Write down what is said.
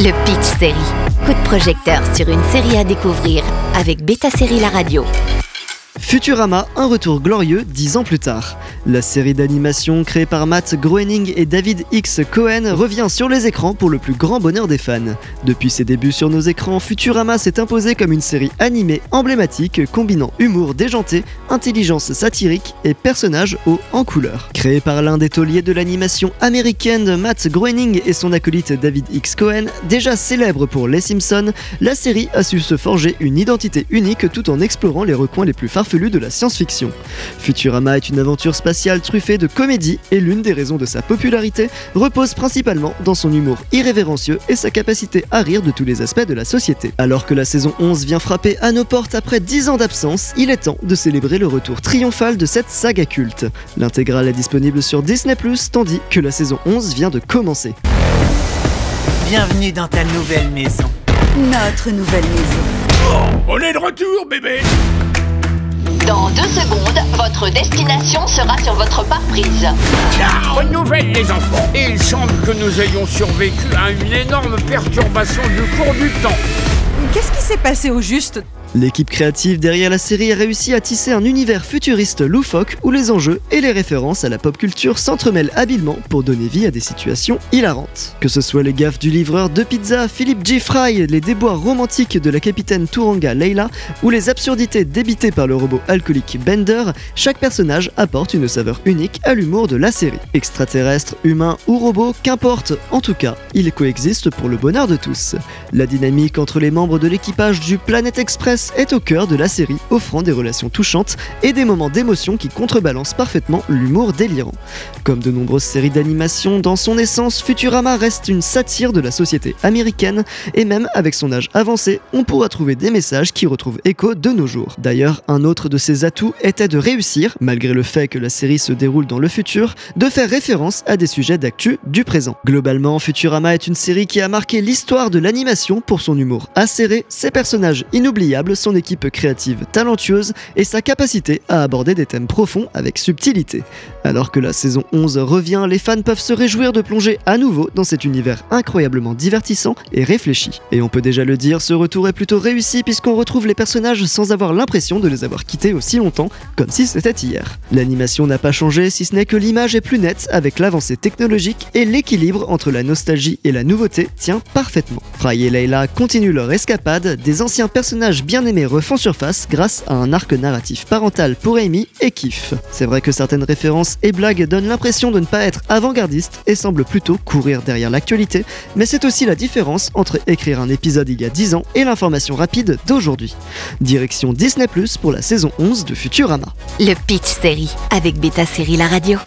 Le Pitch Série. Coup de projecteur sur une série à découvrir avec Beta Série La Radio. Futurama, un retour glorieux dix ans plus tard. La série d'animation créée par Matt Groening et David X. Cohen revient sur les écrans pour le plus grand bonheur des fans. Depuis ses débuts sur nos écrans, Futurama s'est imposé comme une série animée emblématique combinant humour déjanté, intelligence satirique et personnages hauts en couleur. Créée par l'un des tauliers de l'animation américaine, Matt Groening et son acolyte David X. Cohen, déjà célèbre pour Les Simpsons, la série a su se forger une identité unique tout en explorant les recoins les plus farfelus de la science-fiction. Futurama est une aventure spatiale truffée de comédie et l'une des raisons de sa popularité repose principalement dans son humour irrévérencieux et sa capacité à rire de tous les aspects de la société. Alors que la saison 11 vient frapper à nos portes après 10 ans d'absence, il est temps de célébrer le retour triomphal de cette saga culte. L'intégrale est disponible sur Disney ⁇ tandis que la saison 11 vient de commencer. Bienvenue dans ta nouvelle maison. Notre nouvelle maison. On est de retour, bébé Dans deux secondes, votre destination sera sur votre pare-brise. Ah, Bonne nouvelle, les enfants Il semble que nous ayons survécu à une énorme perturbation du cours du temps. Qu'est-ce qui s'est passé au juste L'équipe créative derrière la série a réussi à tisser un univers futuriste loufoque où les enjeux et les références à la pop culture s'entremêlent habilement pour donner vie à des situations hilarantes. Que ce soit les gaffes du livreur de pizza Philippe G. Fry, les déboires romantiques de la capitaine Turanga Leila ou les absurdités débitées par le robot alcoolique Bender, chaque personnage apporte une saveur unique à l'humour de la série. Extraterrestres, humains ou robots, qu'importe, en tout cas, ils coexistent pour le bonheur de tous. La dynamique entre les membres de l'équipage du Planet Express est au cœur de la série, offrant des relations touchantes et des moments d'émotion qui contrebalancent parfaitement l'humour délirant. Comme de nombreuses séries d'animation, dans son essence, Futurama reste une satire de la société américaine, et même avec son âge avancé, on pourra trouver des messages qui retrouvent écho de nos jours. D'ailleurs, un autre de ses atouts était de réussir, malgré le fait que la série se déroule dans le futur, de faire référence à des sujets d'actu du présent. Globalement, Futurama est une série qui a marqué l'histoire de l'animation pour son humour acéré, ses personnages inoubliables, son équipe créative talentueuse et sa capacité à aborder des thèmes profonds avec subtilité. Alors que la saison 11 revient, les fans peuvent se réjouir de plonger à nouveau dans cet univers incroyablement divertissant et réfléchi. Et on peut déjà le dire, ce retour est plutôt réussi puisqu'on retrouve les personnages sans avoir l'impression de les avoir quittés aussi longtemps, comme si c'était hier. L'animation n'a pas changé si ce n'est que l'image est plus nette avec l'avancée technologique et l'équilibre entre la nostalgie et la nouveauté tient parfaitement. Fry et Layla continuent leur escapade, des anciens personnages bien aimés refont surface grâce à un arc narratif parental pour Amy et Kiff. C'est vrai que certaines références et blagues donnent l'impression de ne pas être avant-gardistes et semblent plutôt courir derrière l'actualité, mais c'est aussi la différence entre écrire un épisode il y a 10 ans et l'information rapide d'aujourd'hui. Direction Disney Plus pour la saison 11 de Futurama. Le Pitch Série avec Beta Série La Radio.